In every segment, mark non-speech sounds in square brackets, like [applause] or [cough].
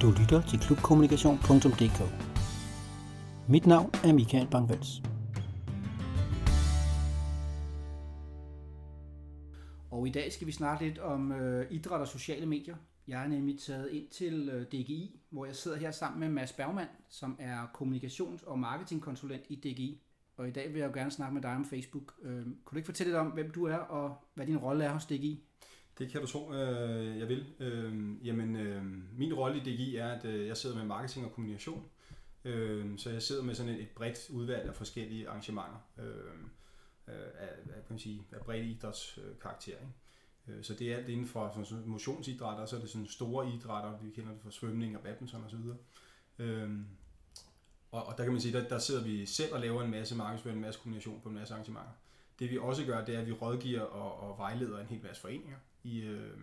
Du lytter til klubkommunikation.dk. Mit navn er Michael Bangvels. Og i dag skal vi snakke lidt om øh, idræt og sociale medier. Jeg er nemlig taget ind til øh, DGI, hvor jeg sidder her sammen med Mads Bergmann, som er kommunikations- og marketingkonsulent i DGI. Og i dag vil jeg jo gerne snakke med dig om Facebook. Øh, kunne du ikke fortælle lidt om, hvem du er og hvad din rolle er hos DGI? Det kan du tro, øh, jeg vil. Øh, jamen, øh, min rolle i DGI er, at øh, jeg sidder med marketing og kommunikation. Øh, så jeg sidder med sådan et, et bredt udvalg af forskellige arrangementer øh, af, af, kan man sige, af bredt idrætskarakter. Ikke? Øh, så det er alt inden for sådan, motionsidrætter, så er det sådan store idrætter, vi kender det for svømning og badminton osv. Øh, og, og der kan man sige, der, der sidder vi selv og laver en masse markedsføring, en masse kommunikation på en masse arrangementer. Det vi også gør, det er, at vi rådgiver og, og vejleder en hel masse foreninger i, øh,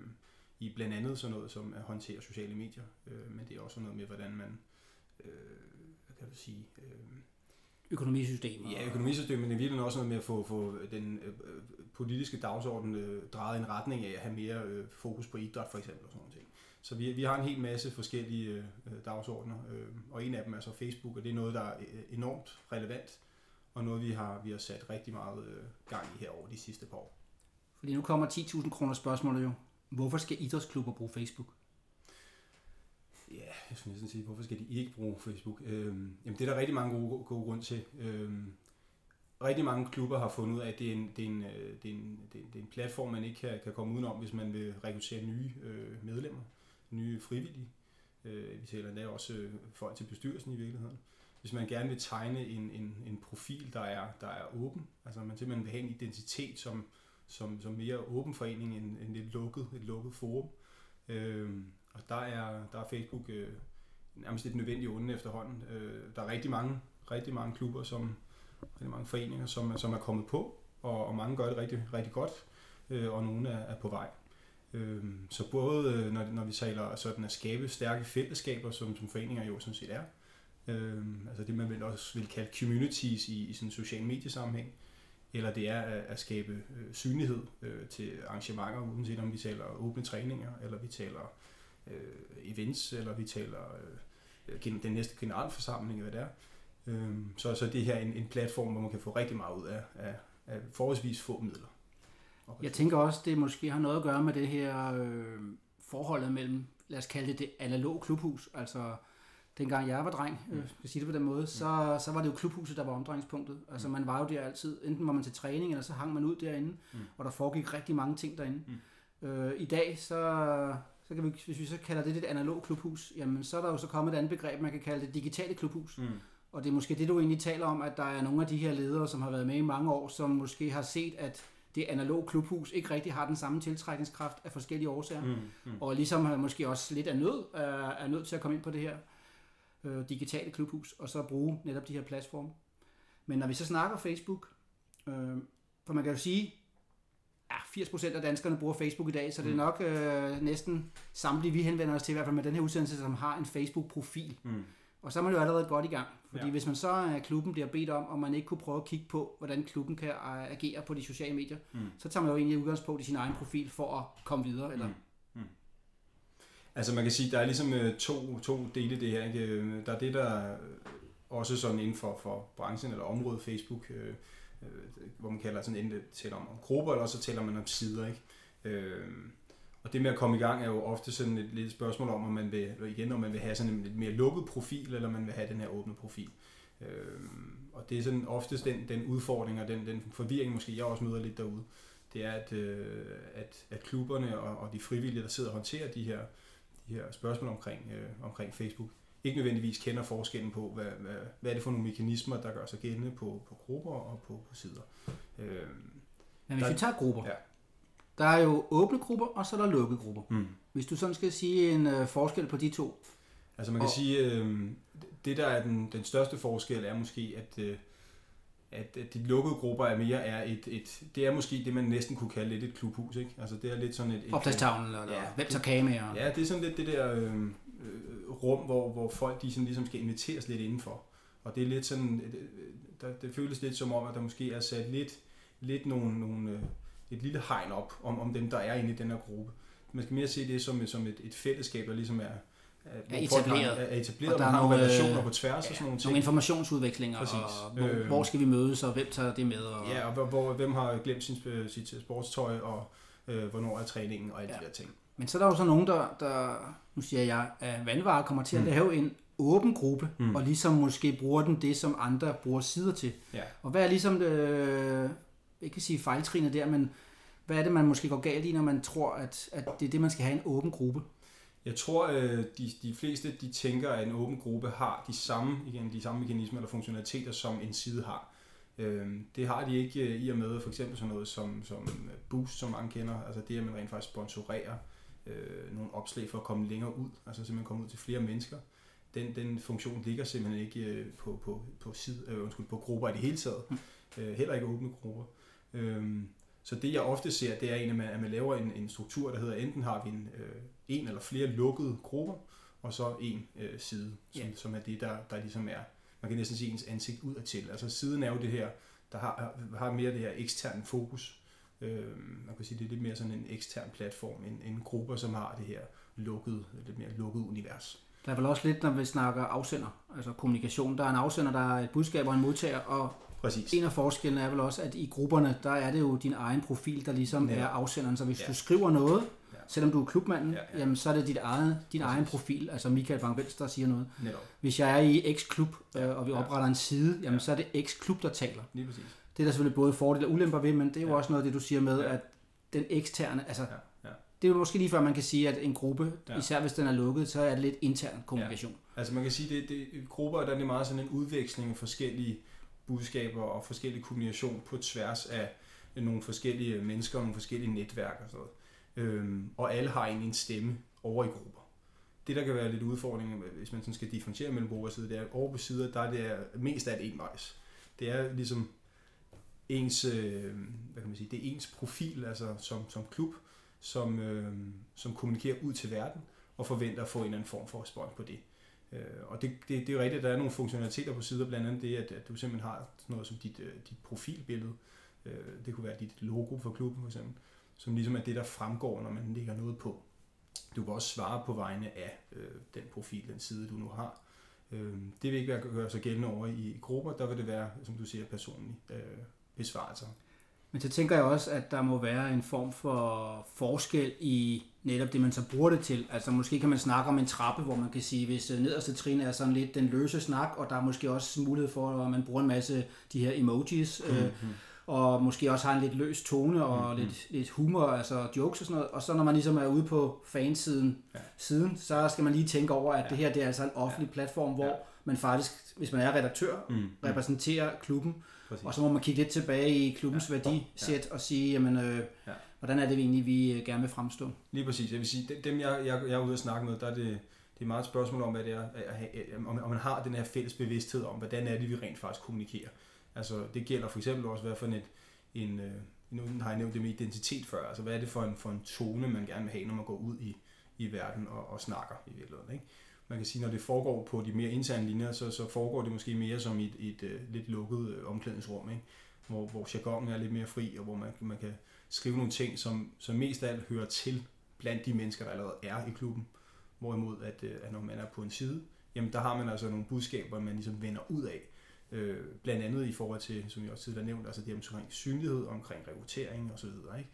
i blandt andet sådan noget som at håndtere sociale medier, øh, men det er også noget med, hvordan man, øh, hvad kan du sige, øh, økonomisystemet. Ja, økonomisystemet, men det er virkelig også noget med at få, få den øh, politiske dagsorden øh, drejet i en retning af at have mere øh, fokus på idræt for eksempel og sådan noget. Så vi, vi har en hel masse forskellige øh, dagsordner, øh, og en af dem er så Facebook, og det er noget, der er enormt relevant, og noget, vi har, vi har sat rigtig meget øh, gang i her over de sidste par år. Fordi nu kommer 10.000 kroner spørgsmålet jo. Hvorfor skal idrætsklubber bruge Facebook? Ja, jeg skal næsten sige, hvorfor skal de ikke bruge Facebook? Øhm, jamen, det er der rigtig mange gode, gode grunde til. Øhm, rigtig mange klubber har fundet ud af, at det er en, det er en, øh, det er en, det er en platform, man ikke kan, kan komme udenom, hvis man vil rekruttere nye øh, medlemmer, nye frivillige. Øh, vi taler endda også øh, folk til bestyrelsen i virkeligheden. Hvis man gerne vil tegne en, en, en profil, der er, der er åben, altså man simpelthen vil have en identitet, som, som, som mere åben forening end, end et, lukket, et lukket forum. Øh, og der er, der er Facebook øh, nærmest et nødvendigt onde efterhånden. Øh, der er rigtig mange, rigtig mange klubber, som, rigtig mange foreninger, som, som er kommet på, og, og mange gør det rigtig, rigtig godt, øh, og nogle er, er på vej. Øh, så både øh, når, når vi taler sådan at skabe stærke fællesskaber, som, som foreninger jo sådan set er, øh, altså det man vil også vil kalde communities i, i sådan en social mediesammenhæng, eller det er at, at skabe øh, synlighed øh, til arrangementer, uanset om vi taler åbne træninger, eller vi taler øh, events, eller vi taler øh, den næste generalforsamling, hvad det er. Øh, så, så det her er en, en platform, hvor man kan få rigtig meget ud af, af, af forholdsvis få midler. Jeg tænker også, det måske har noget at gøre med det her øh, forholdet mellem, lad os kalde det det analoge klubhus, altså dengang jeg var dreng, øh, skal sige det på den måde, så, så var det jo klubhuset, der var omdrejningspunktet. Altså man var jo der altid, enten var man til træning, eller så hang man ud derinde, mm. og der foregik rigtig mange ting derinde. Mm. Øh, I dag, så, så kan vi, hvis vi så kalder det et analog klubhus, jamen så er der jo så kommet et andet begreb, man kan kalde det digitale klubhus. Mm. Og det er måske det, du egentlig taler om, at der er nogle af de her ledere, som har været med i mange år, som måske har set, at det analog klubhus ikke rigtig har den samme tiltrækningskraft af forskellige årsager. Mm, mm. Og ligesom har måske også lidt af nød, er nødt til at komme ind på det her øh, digitale klubhus, og så bruge netop de her platforme. Men når vi så snakker Facebook, øh, for man kan jo sige, ja, 80% af danskerne bruger Facebook i dag, så det er mm. nok øh, næsten samtlige, vi henvender os til, i hvert fald med den her udsendelse, som har en Facebook-profil. Mm. Og så er man jo allerede godt i gang. Fordi ja. hvis man så af klubben bliver bedt om, om man ikke kunne prøve at kigge på, hvordan klubben kan øh, agere på de sociale medier, mm. så tager man jo egentlig udgangspunkt i sin egen profil for at komme videre. Eller? Mm. Altså man kan sige, der er ligesom øh, to, to dele det her. Ikke? Øh, der er det, der øh, også sådan inden for, for branchen eller området Facebook, øh, hvor man kalder sådan enten taler om, om grupper, eller så taler man om sider. Ikke? Øh, og det med at komme i gang er jo ofte sådan et lidt spørgsmål om, om man vil, igen, om man vil have sådan en lidt mere lukket profil, eller man vil have den her åbne profil. Øh, og det er sådan oftest den, den udfordring og den, den forvirring, måske jeg også møder lidt derude, det er, at, øh, at, at klubberne og, og de frivillige, der sidder og håndterer de her, de her spørgsmål omkring, øh, omkring Facebook, ikke nødvendigvis kender forskellen på, hvad, hvad, hvad er det for nogle mekanismer, der gør sig gældende på, på grupper og på, på sider. Øh, Men hvis der, vi tager grupper, ja. der er jo åbne grupper, og så er der lukkede grupper. Mm. Hvis du sådan skal sige en øh, forskel på de to. Altså man kan og, sige, øh, det der er den, den største forskel er måske, at øh, at de lukkede grupper er mere er et, et, det er måske det, man næsten kunne kalde lidt et klubhus, ikke? Altså det er lidt sådan et... et Opslagstavlen, eller ja, hvem tager kage Ja, det er sådan lidt det der øh, øh, rum, hvor, hvor folk de sådan ligesom skal inviteres lidt indenfor. Og det er lidt sådan, det, der, det føles lidt som om, at der måske er sat lidt, lidt nogle, nogle, øh, et lille hegn op om, om dem, der er inde i den her gruppe. Man skal mere se det som, som et, et fællesskab, der ligesom er, er etableret. Er etableret, og der er nogle relationer på tværs ja, og sådan nogle ting. Nogle informationsudvekslinger, Præcis. og hvor, øh, hvor skal vi mødes, og hvem tager det med? Og... Ja, og hvor, hvor, hvem har glemt sin, sit sportstøj, og øh, hvornår er træningen, og alle ja. de der ting. Men så er der jo så nogen, der, der nu siger jeg, at vandvarer kommer til at mm. lave en åben gruppe, mm. og ligesom måske bruger den det, som andre bruger sider til. Ja. Og hvad er ligesom, det, øh, ikke kan sige fejltrinet der, men hvad er det, man måske går galt i, når man tror, at, at det er det, man skal have en åben gruppe? Jeg tror, øh, de, de fleste de tænker, at en åben gruppe har de samme, igen, de samme mekanismer eller funktionaliteter, som en side har. Øhm, det har de ikke øh, i og med for eksempel sådan noget som, som Boost, som mange kender, altså det, at man rent faktisk sponsorerer øh, nogle opslag for at komme længere ud, altså simpelthen komme ud til flere mennesker. Den, den funktion ligger simpelthen ikke øh, på, på, på, side, øh, undskyld, på grupper i det hele taget. Mm. Øh, heller ikke åbne grupper. Øhm, så det jeg ofte ser, det er en, at man, laver en, en struktur, der hedder, enten har vi en, øh, en eller flere lukkede grupper, og så en øh, side, som, yeah. som er det, der, der ligesom er, man kan næsten sige ens ansigt ud til. Altså siden er jo det her, der har, har mere det her eksterne fokus. Øh, man kan sige, det er lidt mere sådan en ekstern platform, en, en gruppe, som har det her lukkede, lidt mere lukket univers. Der er vel også lidt, når vi snakker afsender, altså kommunikation. Der er en afsender, der er et budskab og en modtager, og Præcis. En af forskellene er vel også, at i grupperne, der er det jo din egen profil, der ligesom ja. er afsenderen. Så hvis ja. du skriver noget, ja. selvom du er klubmanden, ja, ja. Jamen, så er det dit eget, din Præcis. egen profil, altså Michael bang der siger noget. Netop. Hvis jeg er i X-klub, øh, og vi opretter en side, jamen, ja. så er det X-klub, der taler. Lige præcis. Det er der selvfølgelig både fordele og ulemper ved, men det er jo ja. også noget det, du siger med, ja. at den eksterne, altså ja. Det er jo måske lige før, man kan sige, at en gruppe, ja. især hvis den er lukket, så er det lidt intern kommunikation. Ja. Altså man kan sige, det, det grupper, der er det meget sådan en udveksling af forskellige budskaber og forskellig kommunikation på tværs af nogle forskellige mennesker og nogle forskellige netværk og sådan noget. Øhm, og alle har egentlig en stemme over i grupper. Det, der kan være lidt udfordring, hvis man sådan skal differentiere mellem grupper sider, det er, at over på sider, der er det mest af et envejs. Det er ligesom ens, øh, hvad kan man sige, det er ens profil, altså som, som klub, som, øh, som kommunikerer ud til verden og forventer at få en eller anden form for respons på det. Øh, og det, det, det er rigtigt, at der er nogle funktionaliteter på sider, blandt andet det, at, at du simpelthen har sådan noget som dit, øh, dit profilbillede. Øh, det kunne være dit logo for klubben for eksempel, som ligesom er det, der fremgår, når man lægger noget på. Du kan også svare på vegne af øh, den profil, den side, du nu har. Øh, det vil ikke være gøre sig gældende over i grupper, der vil det være, som du siger, personlige øh, besvarelser. Men så tænker jeg også, at der må være en form for forskel i netop det, man så bruger det til. Altså måske kan man snakke om en trappe, hvor man kan sige, hvis øh, nederste trin er sådan lidt den løse snak, og der er måske også mulighed for, at man bruger en masse de her emojis, mm-hmm. øh, mhm. og måske også har en lidt løs tone og mm-hmm. lidt, lidt humor, altså jokes og sådan noget. Og så når man ligesom er ude på fansiden, ja. siden, så skal man lige tænke over, at ja. det her det er altså en offentlig ja. platform, hvor ja. man faktisk, hvis man er redaktør, mm-hmm. repræsenterer klubben, Præcis. Og så må man kigge lidt tilbage i klubbens ja. værdisæt ja. og sige, jamen, øh, ja hvordan er det egentlig, vi øh, gerne vil fremstå? Lige præcis. Jeg vil sige, dem jeg, jeg, jeg er ude og snakke med, der er det, det er meget et spørgsmål om, hvad det er, om man har den her fælles bevidsthed om, hvordan er det, vi rent faktisk kommunikerer. Altså, det gælder for eksempel også, hvad for et, en, øh, nu har jeg nævnt det med identitet før, altså hvad er det for en, for en tone, man gerne vil have, når man går ud i, i verden og, og snakker i virkeligheden. Ikke? man kan sige, når det foregår på de mere interne linjer, så, så foregår det måske mere som et, et, et lidt lukket omklædningsrum, ikke? Hvor, hvor jargonen er lidt mere fri, og hvor man, man kan skrive nogle ting, som, som mest af alt hører til blandt de mennesker, der allerede er i klubben. Hvorimod, at, øh, at når man er på en side, jamen der har man altså nogle budskaber, man ligesom vender ud af. Øh, blandt andet i forhold til, som jeg også tidligere nævnte, altså det omkring synlighed, omkring rekruttering osv. Ikke?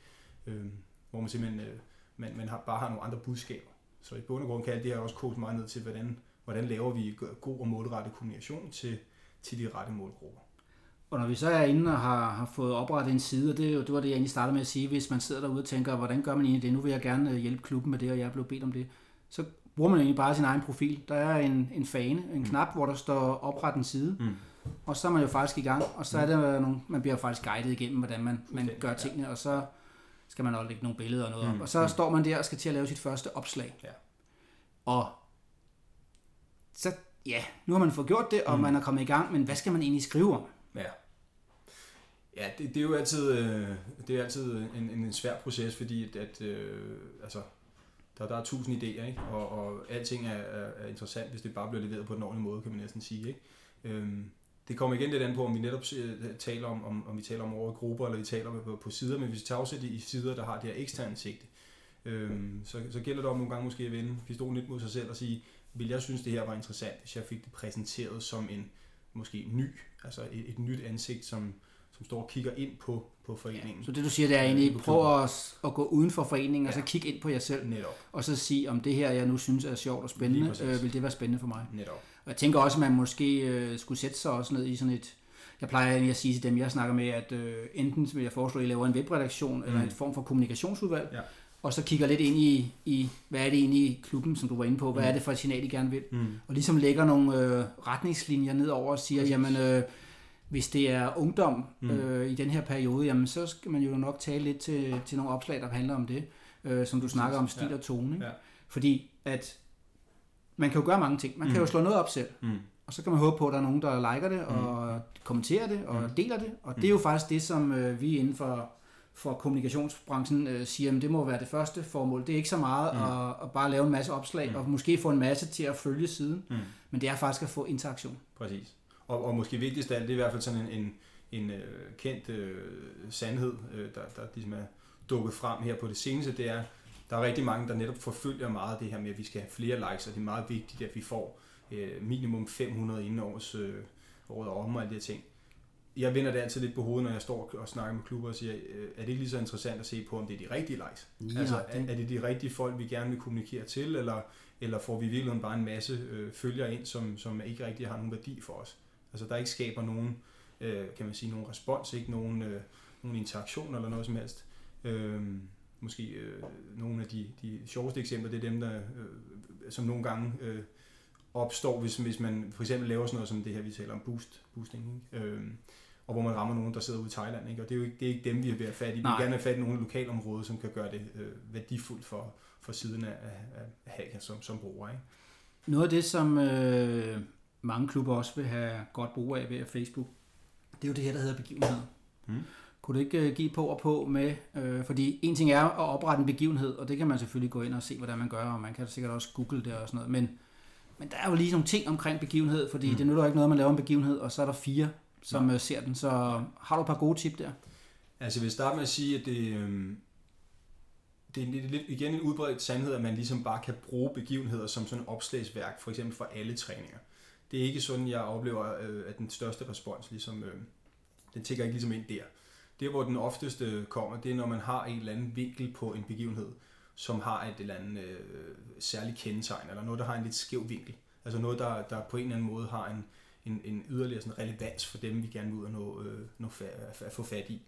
Øh, hvor man simpelthen øh, man, man har, bare har nogle andre budskaber. Så i bund og grund kan alt det her også koge meget ned til, hvordan, hvordan laver vi god og målrettet kommunikation til, til de rette målgrupper. Og når vi så er inde og har, har fået oprettet en side, og det, det var det, jeg egentlig startede med at sige, hvis man sidder derude og tænker, hvordan gør man egentlig det? Nu vil jeg gerne øh, hjælpe klubben med det, og jeg er blevet bedt om det. Så bruger man egentlig bare sin egen profil. Der er en, en fane, en mm. knap, hvor der står opret en side. Mm. Og så er man jo faktisk i gang, og så er det øh, nogle, man bliver faktisk guidet igennem, hvordan man, man gør tingene, og så skal man også lægge nogle billeder og noget mm. op. Og så mm. står man der og skal til at lave sit første opslag. Ja. Og så, ja, nu har man fået gjort det, og mm. man er kommet i gang, men hvad skal man egentlig skrive om? Ja. Ja, det, det er jo altid, øh, det er altid en, en svær proces, fordi at, at øh, altså, der, der er tusind idéer, ikke? Og, og alting er, er, er interessant, hvis det bare bliver leveret på den ordentlige måde, kan man næsten sige. Ikke? Øhm, det kommer igen lidt an på, om vi netop øh, taler om, om, om vi taler om over grupper, eller vi taler om på, på sider, men hvis vi tager afsæt i sider, der har det her eksterne sigte, øhm, så, så gælder det om nogle gange måske at vende pistolen lidt mod sig selv og sige, vil jeg synes, det her var interessant, hvis jeg fik det præsenteret som en måske ny, altså et, et nyt ansigt, som, som står og kigger ind på, på foreningen. Ja, så det du siger, det er egentlig, prøv at, at gå uden for foreningen, ja. og så kigge ind på jer selv, Netop. og så sige, om det her, jeg nu synes er sjovt og spændende, øh, vil det være spændende for mig. Netop. Og jeg tænker også, at man måske øh, skulle sætte sig også ned i sådan et, jeg plejer at sige til dem, jeg snakker med, at øh, enten vil jeg foreslå, at I laver en webredaktion, mm. eller en form for kommunikationsudvalg, Ja. og så kigger lidt ind i, i, hvad er det egentlig i klubben, som du var inde på, hvad Mm. er det for et signal, I gerne vil, Mm. og ligesom lægger nogle øh, retningslinjer ned over og siger, Præcis. jamen, øh, hvis det er ungdom Mm. øh, i den her periode, jamen, så skal man jo nok tale lidt til, til nogle opslag, der handler om det, øh, som du snakker om stil Ja. og tone. Ikke? Ja. Fordi at man kan jo gøre mange ting. Man kan Mm. jo slå noget op selv, Mm. og så kan man håbe på, at der er nogen, der liker det, og kommenterer det, og Mm. deler det. Og det Mm. er jo faktisk det, som øh, vi inden for, for kommunikationsbranchen øh, siger, at det må være det første formål. Det er ikke så meget Mm. at, at bare lave en masse opslag, Mm. og måske få en masse til at følge siden, Mm. men det er faktisk at få interaktion. Præcis. Og, og måske vigtigst af alt, det er i hvert fald sådan en, en, en øh, kendt øh, sandhed, øh, der, der ligesom er dukket frem her på det seneste, det er, der er rigtig mange, der netop forfølger meget det her med, at vi skal have flere likes, og det er meget vigtigt, at vi får øh, minimum 500 inden års, øh, året om og alle de her ting. Jeg vender det altid lidt på hovedet, når jeg står og snakker med klubber og siger, øh, er det ikke lige så interessant at se på, om det er de rigtige likes? Lige altså, er, er det de rigtige folk, vi gerne vil kommunikere til, eller, eller får vi i virkeligheden bare en masse øh, følgere ind, som, som ikke rigtig har nogen værdi for os? Altså, der ikke skaber nogen, øh, kan man sige, nogen respons, ikke nogen, øh, nogen interaktion eller noget som helst. Øh, måske øh, nogle af de, de sjoveste eksempler, det er dem, der, øh, som nogle gange øh, opstår, hvis, hvis man for eksempel laver sådan noget som det her, vi taler om boost, boosting, ikke? Øh, og hvor man rammer nogen, der sidder ude i Thailand. Ikke? Og det er jo ikke, det er ikke dem, vi vil have fat i. Vi vil gerne have fat i nogle lokalområder, som kan gøre det øh, værdifuldt for, for siden af, af, af hacker som, som bruger. Ikke? Noget af det, som øh, mange klubber også vil have godt brug af ved Facebook, det er jo det her, der hedder begivenheder. Mm. Kunne du ikke øh, give på og på med, øh, fordi en ting er at oprette en begivenhed, og det kan man selvfølgelig gå ind og se, hvordan man gør, og man kan sikkert også google det og sådan noget, men, men der er jo lige nogle ting omkring begivenhed, fordi Mm. mm. det nytter ikke noget, man laver en begivenhed, og så er der fire, som øh, ser den, så har du et par gode tip der? Altså, jeg vil starte med at sige, at det, øh, det er lidt, igen en udbredt sandhed, at man ligesom bare kan bruge begivenheder som sådan et opslagsværk, for eksempel for alle træninger. Det er ikke sådan, jeg oplever, øh, at den største respons ligesom, øh, den tigger ikke ligesom ind der. Det, hvor den ofteste kommer, det er, når man har en eller anden vinkel på en begivenhed, som har et eller andet øh, særligt kendetegn, eller noget, der har en lidt skæv vinkel. Altså noget, der, der på en eller anden måde har en, en, en yderligere sådan relevans for dem, vi gerne vil ud og nå, øh, nå fa- få fat i.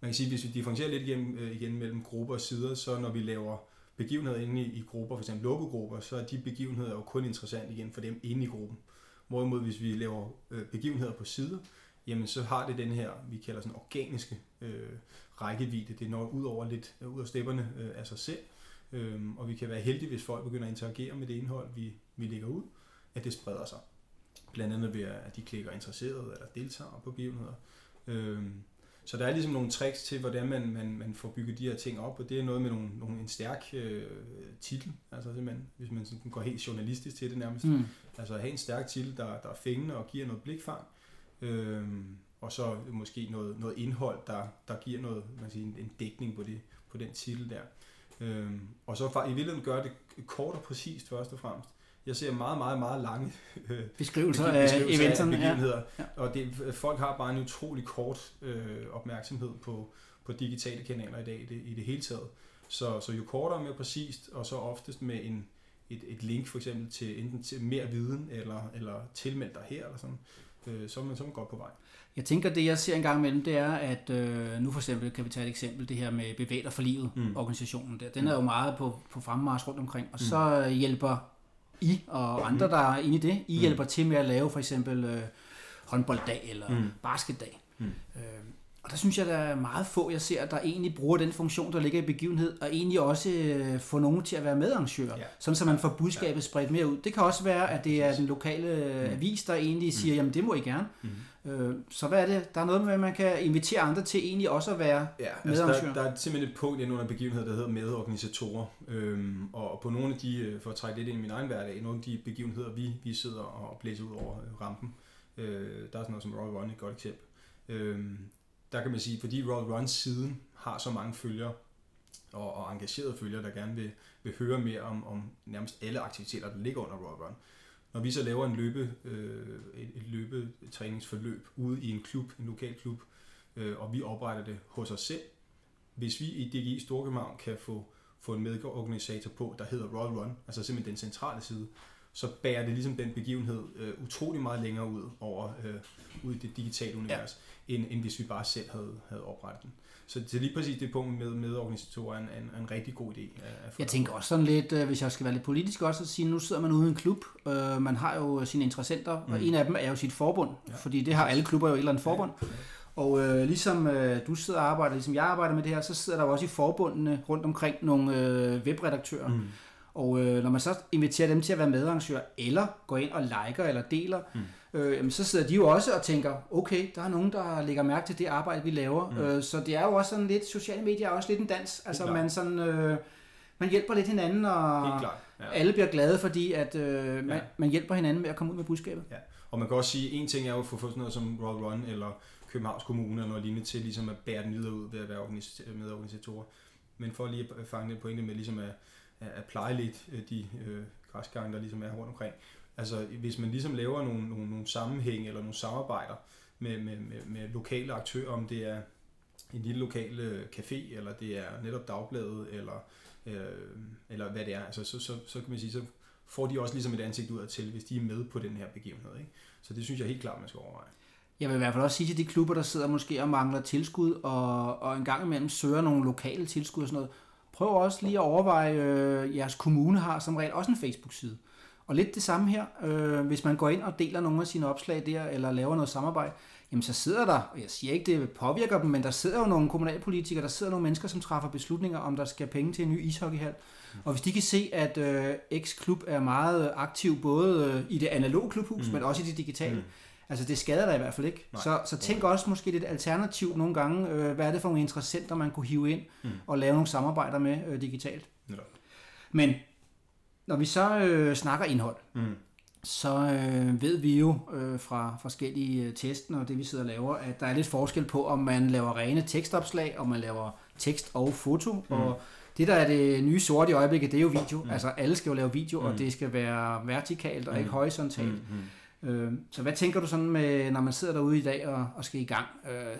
Man kan sige, hvis vi differentierer lidt igen, øh, igen mellem grupper og sider, så når vi laver begivenheder inde i, i grupper, f.eks. lukkede grupper, så er de begivenheder jo kun interessant igen for dem inde i gruppen. Hvorimod hvis vi laver øh, begivenheder på sider, jamen så har det den her, vi kalder sådan organiske øh, rækkevidde. Det når ud over lidt øh, ud af stepperne øh, af sig selv. Øhm, og vi kan være heldige, hvis folk begynder at interagere med det indhold, vi, vi lægger ud, at det spreder sig. Blandt andet ved, at de klikker interesseret eller deltager på begivenheder. Øhm, så der er ligesom nogle tricks til, hvordan man, man, man får bygget de her ting op, og det er noget med nogle, nogle, en stærk øh, titel, altså simpelthen, hvis man sådan går helt journalistisk til det nærmest. Mm. Altså at have en stærk titel, der, der er fængende og giver noget blikfang, øhm, og så måske noget, noget indhold, der, der giver noget, man siger, en, en dækning på, det, på den titel der. Øhm, og så i virkeligheden gøre det kort og præcist først og fremmest. Jeg ser meget, meget, meget lange øh, Beskrivelser af beskrivelser eventerne. Ja. begivenheder. Ja. Og det, folk har bare en utrolig kort øh, opmærksomhed på, på digitale kanaler i dag i det, i det hele taget. Så, så jo kortere og mere præcist, og så oftest med en, et, et link for eksempel til enten til mere viden, eller, eller tilmeld dig her, eller sådan, øh, så, er man, så er man godt på vej. Jeg tænker, det jeg ser en gang imellem, det er, at øh, nu for eksempel kan vi tage et eksempel, det her med Bevæger for livet, Mm. mm. organisationen der. Den er jo meget på, på fremmarsch rundt omkring, og Mm. så hjælper I og andre, der er inde i det, I Mm. hjælper til med at lave for eksempel øh, håndbolddag eller mm. basketdag. Mm. Øh, og der synes jeg, der er meget få, jeg ser, der egentlig bruger den funktion, der ligger i begivenhed, og egentlig også øh, få nogen til at være medarrangører, Ja. sådan så man får budskabet spredt mere ud. Det kan også være, at det er den lokale øh, Mm. avis, der egentlig siger, jamen det må I gerne. Mm. Øh, så hvad er det? Der er noget med, at man kan invitere andre til egentlig også at være... Ja, altså Medarrangør. der, der er simpelthen et punkt inde under begivenheder, der hedder medorganisatorer. Øhm, og på nogle af de, øh, for at trække lidt ind i min egen hverdag, nogle af de begivenheder, vi, vi sidder og blæser ud over øh, rampen, øh, der er sådan noget som Royal Run, et godt eksempel. Øhm, der kan man sige, fordi Royal Run siden har så mange følgere, og, og engagerede følgere, der gerne vil, vil høre mere om, om nærmest alle aktiviteter, der ligger under Royal Run. Når vi så laver en løbe, øh, et, et løbetræningsforløb ude i en klub, en lokal klub, øh, og vi opretter det hos os selv, hvis vi i DGI Storkøbenhavn kan få, få en medorganisator på, der hedder Royal Run, altså simpelthen den centrale side, så bærer det ligesom den begivenhed øh, utrolig meget længere ud over øh, ud i det digitale univers, ja. end, end hvis vi bare selv havde, havde oprettet den. Så det er lige præcis det punkt med, med organisatorer en, en, en rigtig god idé. At, jeg tænker også sådan lidt, øh, hvis jeg skal være lidt politisk også, at sige, nu sidder man ude i en klub, øh, man har jo sine interessenter, mm. og en af dem er jo sit forbund, ja. fordi det har alle klubber jo et eller andet forbund. Ja. Ja. Og øh, ligesom øh, du sidder og arbejder, ligesom jeg arbejder med det her, så sidder der jo også i forbundene rundt omkring nogle øh, webredaktører. Mm. Og øh, når man så inviterer dem til at være medarrangør, eller går ind og liker eller deler, mm. øh, så sidder de jo også og tænker, okay, der er nogen, der lægger mærke til det arbejde, vi laver. Mm. Øh, så det er jo også sådan lidt, sociale medier er også lidt en dans. Altså man sådan... Øh, man hjælper lidt hinanden, og ja. alle bliver glade, fordi at øh, man, ja. man hjælper hinanden med at komme ud med budskabet. Ja. Og man kan også sige, en ting er jo at få sådan noget som Royal Run, eller Københavns Kommune, eller noget lignende til ligesom at bære den videre ud ved at være medorganisatorer. Men for lige at fange det pointe med ligesom at at plejeligt, øh, de øh, græsgange, der ligesom er rundt omkring. Altså hvis man ligesom laver nogle, nogle, nogle sammenhæng eller nogle samarbejder med, med, med, med lokale aktører, om det er en lille lokal øh, café, eller det er netop dagbladet, eller, øh, eller hvad det er, altså, så, så, så kan man sige, så får de også ligesom et ansigt ud af til, hvis de er med på den her begivenhed. Ikke? Så det synes jeg helt klart, man skal overveje. Jeg vil i hvert fald også sige til de klubber, der sidder måske og mangler tilskud, og, og en gang imellem søger nogle lokale tilskud og sådan noget, prøv også lige at overveje, øh, jeres kommune har som regel også en Facebook-side. Og lidt det samme her, øh, hvis man går ind og deler nogle af sine opslag der, eller laver noget samarbejde, jamen så sidder der, og jeg siger ikke, det påvirker dem, men der sidder jo nogle kommunalpolitikere, der sidder nogle mennesker, som træffer beslutninger, om der skal penge til en ny ishockeyhal. Og hvis de kan se, at øh, X-klub er meget aktiv, både øh, i det analoge klubhus, mm. men også i det digitale, mm Altså det skader dig i hvert fald ikke. Så, så tænk også måske lidt alternativt nogle gange, øh, hvad er det for nogle interessenter, man kunne hive ind mm. og lave nogle samarbejder med øh, digitalt. Ja. Men når vi så øh, snakker indhold, mm. så øh, ved vi jo øh, fra forskellige øh, testen og det vi sidder og laver, at der er lidt forskel på, om man laver rene tekstopslag, om man laver tekst og foto, mm. og det der er det nye sorte i øjeblikket, det er jo video. Mm. Altså alle skal jo lave video, mm. og det skal være vertikalt og mm. ikke horisontalt. Mm. Øh, så hvad tænker du sådan med, når man sidder derude i dag og, og skal i gang? Øh,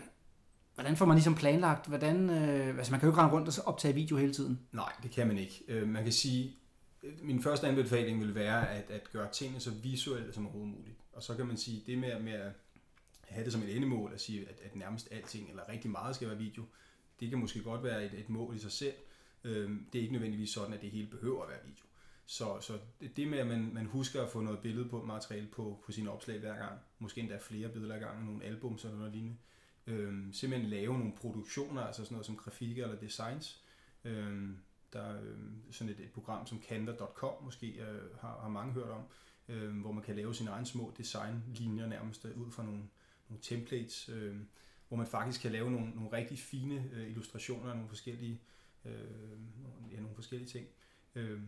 hvordan får man ligesom planlagt? Hvordan, øh, altså man kan jo ikke rende rundt og optage video hele tiden. Nej, det kan man ikke. Øh, man kan sige, øh, min første anbefaling vil være at, at gøre tingene så visuelle som overhovedet muligt. Og så kan man sige, det med, med at have det som et endemål, at sige, at, at nærmest alting, eller rigtig meget skal være video, det kan måske godt være et, et mål i sig selv. Øh, det er ikke nødvendigvis sådan, at det hele behøver at være video. Så, så det med, at man, man husker at få noget billede på materiale på, på sine opslag hver gang, måske endda flere billeder ad gangen, nogle album eller noget lignende, øhm, simpelthen lave nogle produktioner, altså sådan noget som grafikker eller designs. Øhm, der er øhm, sådan et, et program som Canva.com, måske øh, har, har mange hørt om, øh, hvor man kan lave sine egne små designlinjer nærmest øh, ud fra nogle, nogle templates, øh, hvor man faktisk kan lave nogle, nogle rigtig fine øh, illustrationer af nogle forskellige, øh, ja, nogle forskellige ting. Øh,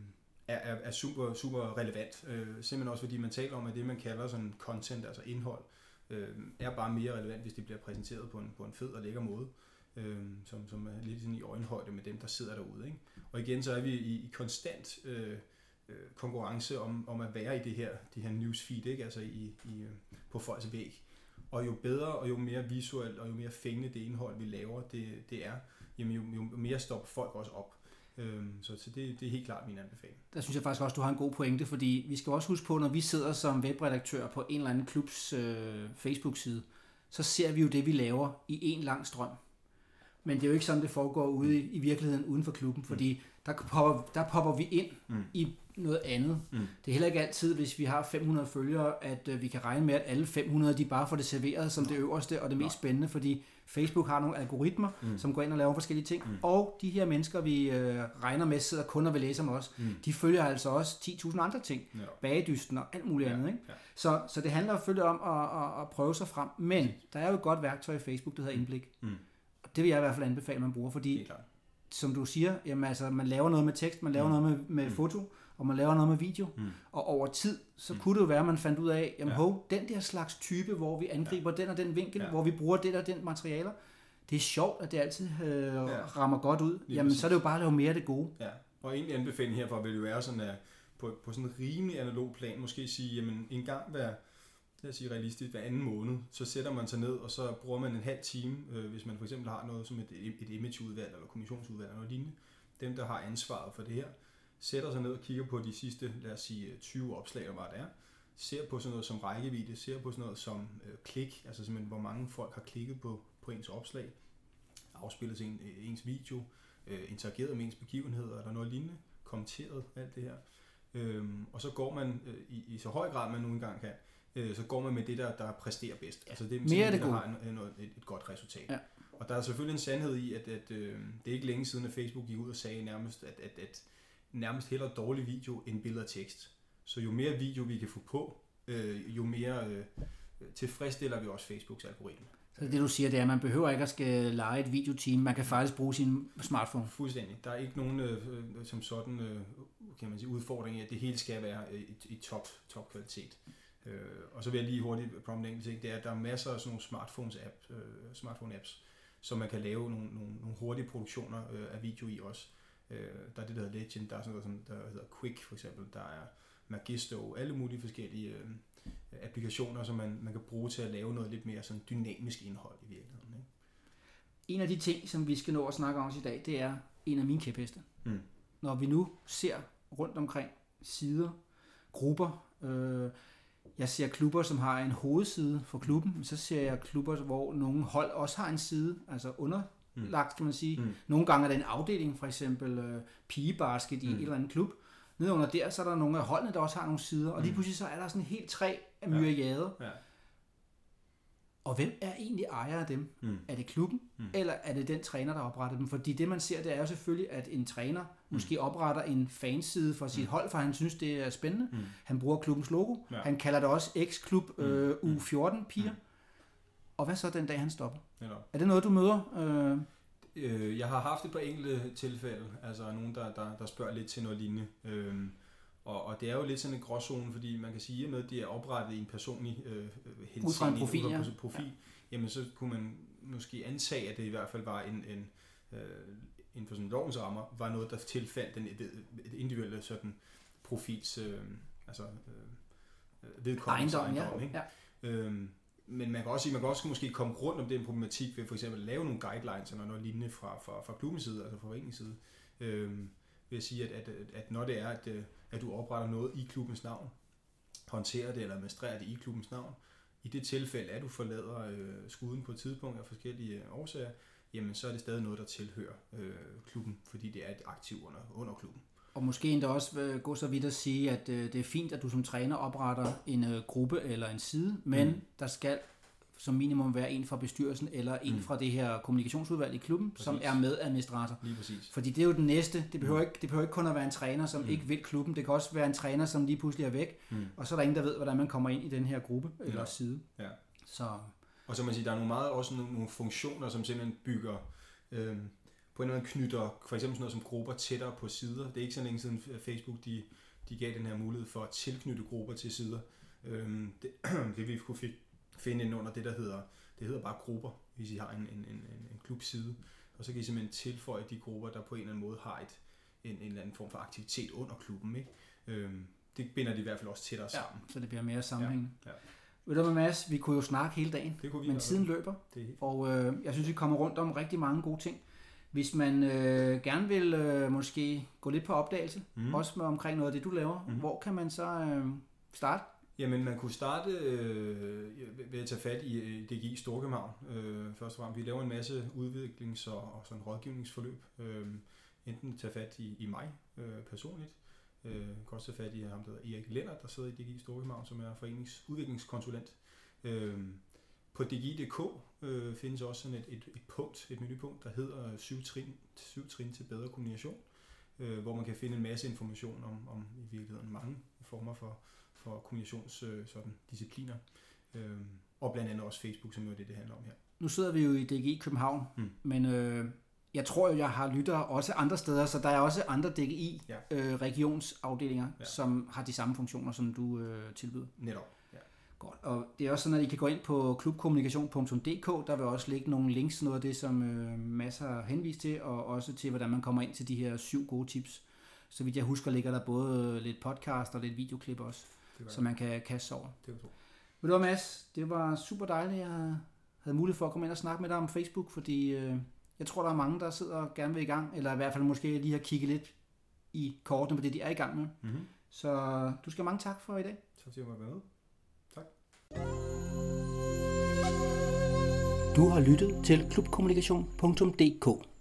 er, er, er super, super relevant. Øh, simpelthen også fordi man taler om, at det man kalder sådan content, altså indhold, øh, er bare mere relevant, hvis det bliver præsenteret på en, på en fed og lækker måde, øh, som, som er lidt sådan i øjenhøjde med dem, der sidder derude. Ikke? Og igen, så er vi i, i konstant øh, øh konkurrence om, om at være i det her, det her newsfeed, ikke? altså i, i, øh, på folks væg. Og jo bedre og jo mere visuelt og jo mere fængende det indhold, vi laver, det, det er, jamen jo, jo mere stopper folk også op. Øhm, så, så det, det er helt klart min anbefaling. Der synes jeg faktisk også, du har en god pointe, fordi vi skal også huske på, når vi sidder som webredaktør på en eller anden klubs øh, Facebook-side, så ser vi jo det, vi laver i en lang strøm. Men det er jo ikke sådan, det foregår ude i, i virkeligheden uden for klubben, fordi mm. der, popper, der popper vi ind mm. i noget andet. Mm. Det er heller ikke altid, hvis vi har 500 følgere, at øh, vi kan regne med, at alle 500 de bare får det serveret som Nå. det øverste og det mest Nå. spændende, fordi Facebook har nogle algoritmer, mm. som går ind og laver forskellige ting, mm. og de her mennesker, vi øh, regner med, sidder kun og vil læse om os, mm. de følger altså også 10.000 andre ting, ja. bagedysten og alt muligt ja. andet. Ikke? Ja. Så, så det handler selvfølgelig om at, at, at prøve sig frem, men der er jo et godt værktøj i Facebook, der hedder mm. indblik. Mm. Og det vil jeg i hvert fald anbefale, at man bruger, fordi som du siger, jamen, altså, man laver noget med tekst, man laver mm. noget med, med mm. foto, og man laver noget med video, mm. og over tid, så mm. kunne det jo være, at man fandt ud af, jamen ja. hov, den der slags type, hvor vi angriber ja. den og den vinkel, ja. hvor vi bruger det og den materialer, det er sjovt, at det altid øh, Ja. rammer godt ud, Lige jamen præcis. så er det jo bare at lave mere af det gode. Ja, og en anbefaling herfra vil jo være sådan, at på, på sådan en rimelig analog plan, måske sige, jamen en gang hver, lad os sige realistisk, hver anden måned, så sætter man sig ned, og så bruger man en halv time, øh, hvis man for eksempel har noget som et, et imageudvalg eller kommissionsudvalg eller noget lignende, dem der har ansvaret for det her, sætter sig ned og kigger på de sidste, lad os sige, 20 opslag, eller hvad det er, ser på sådan noget som rækkevidde, ser på sådan noget som øh, klik, altså simpelthen hvor mange folk har klikket på, på ens opslag, afspillet en, ens video, øh, interageret med ens begivenheder eller noget lignende, kommenteret alt det her. Øhm, og så går man øh, i, i så høj grad man nu engang kan, øh, så går man med det der, der præsterer bedst. Altså det er Mere det der har en, en, et, et godt resultat. Ja. Og der er selvfølgelig en sandhed i, at, at øh, det er ikke længe siden, at Facebook gik ud og sagde nærmest, at, at, at nærmest hellere dårlig video end billeder og tekst. Så jo mere video vi kan få på, øh, jo mere øh, tilfredsstiller vi også Facebooks algoritme. Så det du siger, det er, at man behøver ikke at skal lege et videoteam, man kan faktisk bruge sin smartphone. Fuldstændig. Der er ikke nogen øh, øh, som sådan øh, kan man sige, udfordring i, at det hele skal være øh, i, i top, top kvalitet. Øh, og så vil jeg lige hurtigt prompte en ting, det er, at der er masser af sådan nogle smartphones app, øh, smartphone apps, som man kan lave nogle, nogle, nogle hurtige produktioner øh, af video i også. Øh, der er det, der hedder Legend, der er sådan noget, som der hedder Quick for eksempel, der er Magisto, alle mulige forskellige øh, applikationer, som man, man kan bruge til at lave noget lidt mere sådan dynamisk indhold i virkeligheden. Ikke? En af de ting, som vi skal nå at snakke om i dag, det er en af mine kæpheste. Mm. Når vi nu ser rundt omkring sider, grupper, øh, jeg ser klubber, som har en hovedside for klubben, men så ser jeg klubber, hvor nogle hold også har en side, altså underlagt, kan man sige. Mm. Nogle gange er der en afdeling, for eksempel øh, pigebasket i Mm. en eller anden klub. Nedenunder der, så er der nogle af holdene, der også har nogle sider, og lige Mm. pludselig så er der sådan helt træ af Ja. myriader. Ja. Og hvem er egentlig ejer af dem? Mm. Er det klubben, Mm. mm. eller er det den træner, der opretter dem? Fordi det man ser, det er jo selvfølgelig, at en træner mm. måske opretter en fanside for sit Mm. mm. hold, for han synes, det er spændende. Mm. Han bruger klubbens logo. Ja. Ja. Han kalder det også X-klub øh, Mm. U14-piger. Mm. Og hvad så den dag, han stopper? Netop. Er det noget, du møder? Øh, Øh, jeg har haft et par enkelte tilfælde, altså nogen, der, der, der spørger lidt til noget lignende. Øhm, og, og det er jo lidt sådan en gråzone, fordi man kan sige, at med at det er oprettet i en personlig øh, henseende, Ud fra en profil, ja. profil ja. jamen så kunne man måske antage, at det i hvert fald var en, en øh, inden for sådan lovens rammer, var noget, der tilfaldt den et, et individuelle sådan profils, øh, altså øh, vedkommende ejendom, ja. ikke? ja. Øhm, men man kan også sige, man kan også måske komme rundt om den problematik ved for eksempel at lave nogle guidelines eller noget lignende fra, fra, fra klubbens side, altså fra foreningens side. Øhm, ved at sige, at, at, at, når det er, at, øh, at du opretter noget i klubbens navn, håndterer det eller administrerer det i klubbens navn, i det tilfælde, at du forlader øh, skuden på et tidspunkt af forskellige øh, årsager, jamen så er det stadig noget, der tilhører øh, klubben, fordi det er et aktiv under, under klubben. Og måske endda også øh, gå så vidt at sige, at øh, det er fint, at du som træner opretter en øh, gruppe eller en side, men Mm. der skal som minimum være en fra bestyrelsen eller en Mm. fra det her kommunikationsudvalg i klubben, Præcis. som er medadministrator. Lige præcis. Fordi det er jo den næste. Det behøver, Mm. ikke, det behøver ikke kun at være en træner, som Mm. ikke vil klubben. Det kan også være en træner, som lige pludselig er væk. Mm. Og så er der ingen, der ved, hvordan man kommer ind i den her gruppe eller Ja. side. Ja. Så Og så man sige, der er nogle meget også nogle, nogle funktioner, som simpelthen bygger, øh, på en eller anden knytter, for eksempel sådan noget som grupper tættere på sider. Det er ikke så længe siden Facebook, de, de gav den her mulighed for at tilknytte grupper til sider. Øh, det, [clears throat] det vi kunne fi- finde ind under det, der hedder, det hedder bare grupper, hvis I har en, en, en, en, klubside. Og så kan I simpelthen tilføje de grupper, der på en eller anden måde har et, en, en eller anden form for aktivitet under klubben. Ikke? Øh, det binder de i hvert fald også tættere ja, sammen. så det bliver mere sammenhængende. Ja. Ved du hvad, Mads? Vi kunne jo snakke hele dagen, Det kunne vi men tiden løber. Det Og øh, jeg synes, vi kommer rundt om rigtig mange gode ting. Hvis man øh, gerne vil øh, måske gå lidt på opdagelse, mm. også med omkring noget af det, du laver, mm. hvor kan man så øh, starte? Jamen, man kunne starte øh, ved at tage fat i øh, DGI Storkøbenhavn. Øh, først og fremmest, vi laver en masse udviklings- og, og sådan rådgivningsforløb. Øh, enten tage fat i, i mig øh, personligt. Øh, kan også tage fat i ham, der hedder Erik Lennart, der sidder i DGI Storkøbenhavn, som er forenings udviklingskonsulent. Øh, på DGI.dk øh, findes også sådan et, et, et punkt, et menupunkt, der hedder syv trin, syv trin til bedre kommunikation, øh, hvor man kan finde en masse information om, om i virkeligheden mange former for, for kommunikations øh. Øh, og blandt andet også Facebook, som jo er det, det handler om her. Nu sidder vi jo i DGI København, Mm. men øh, jeg tror jo, jeg har lyttere også andre steder, så der er også andre DGI Ja. øh, regionsafdelinger, ja. som har de samme funktioner, som du øh, tilbyder. Netop. Godt. Og det er også sådan, at I kan gå ind på klubkommunikation.dk. Der vil også ligge nogle links, noget af det, som øh, masser har henvist til, og også til, hvordan man kommer ind til de her syv gode tips. Så vidt jeg husker, ligger der både lidt podcast og lidt videoklip også, som man kan kaste over. Det var. Ved du hvad, Mads? Det var super dejligt, at jeg havde mulighed for at komme ind og snakke med dig om Facebook, fordi øh, jeg tror, der er mange, der sidder og gerne vil i gang, eller i hvert fald måske lige har kigget lidt i kortene på det, de er i gang med. Mm-hmm. Så du skal have mange tak for i dag. Så siger jeg med. Du har lyttet til klubkommunikation.dk.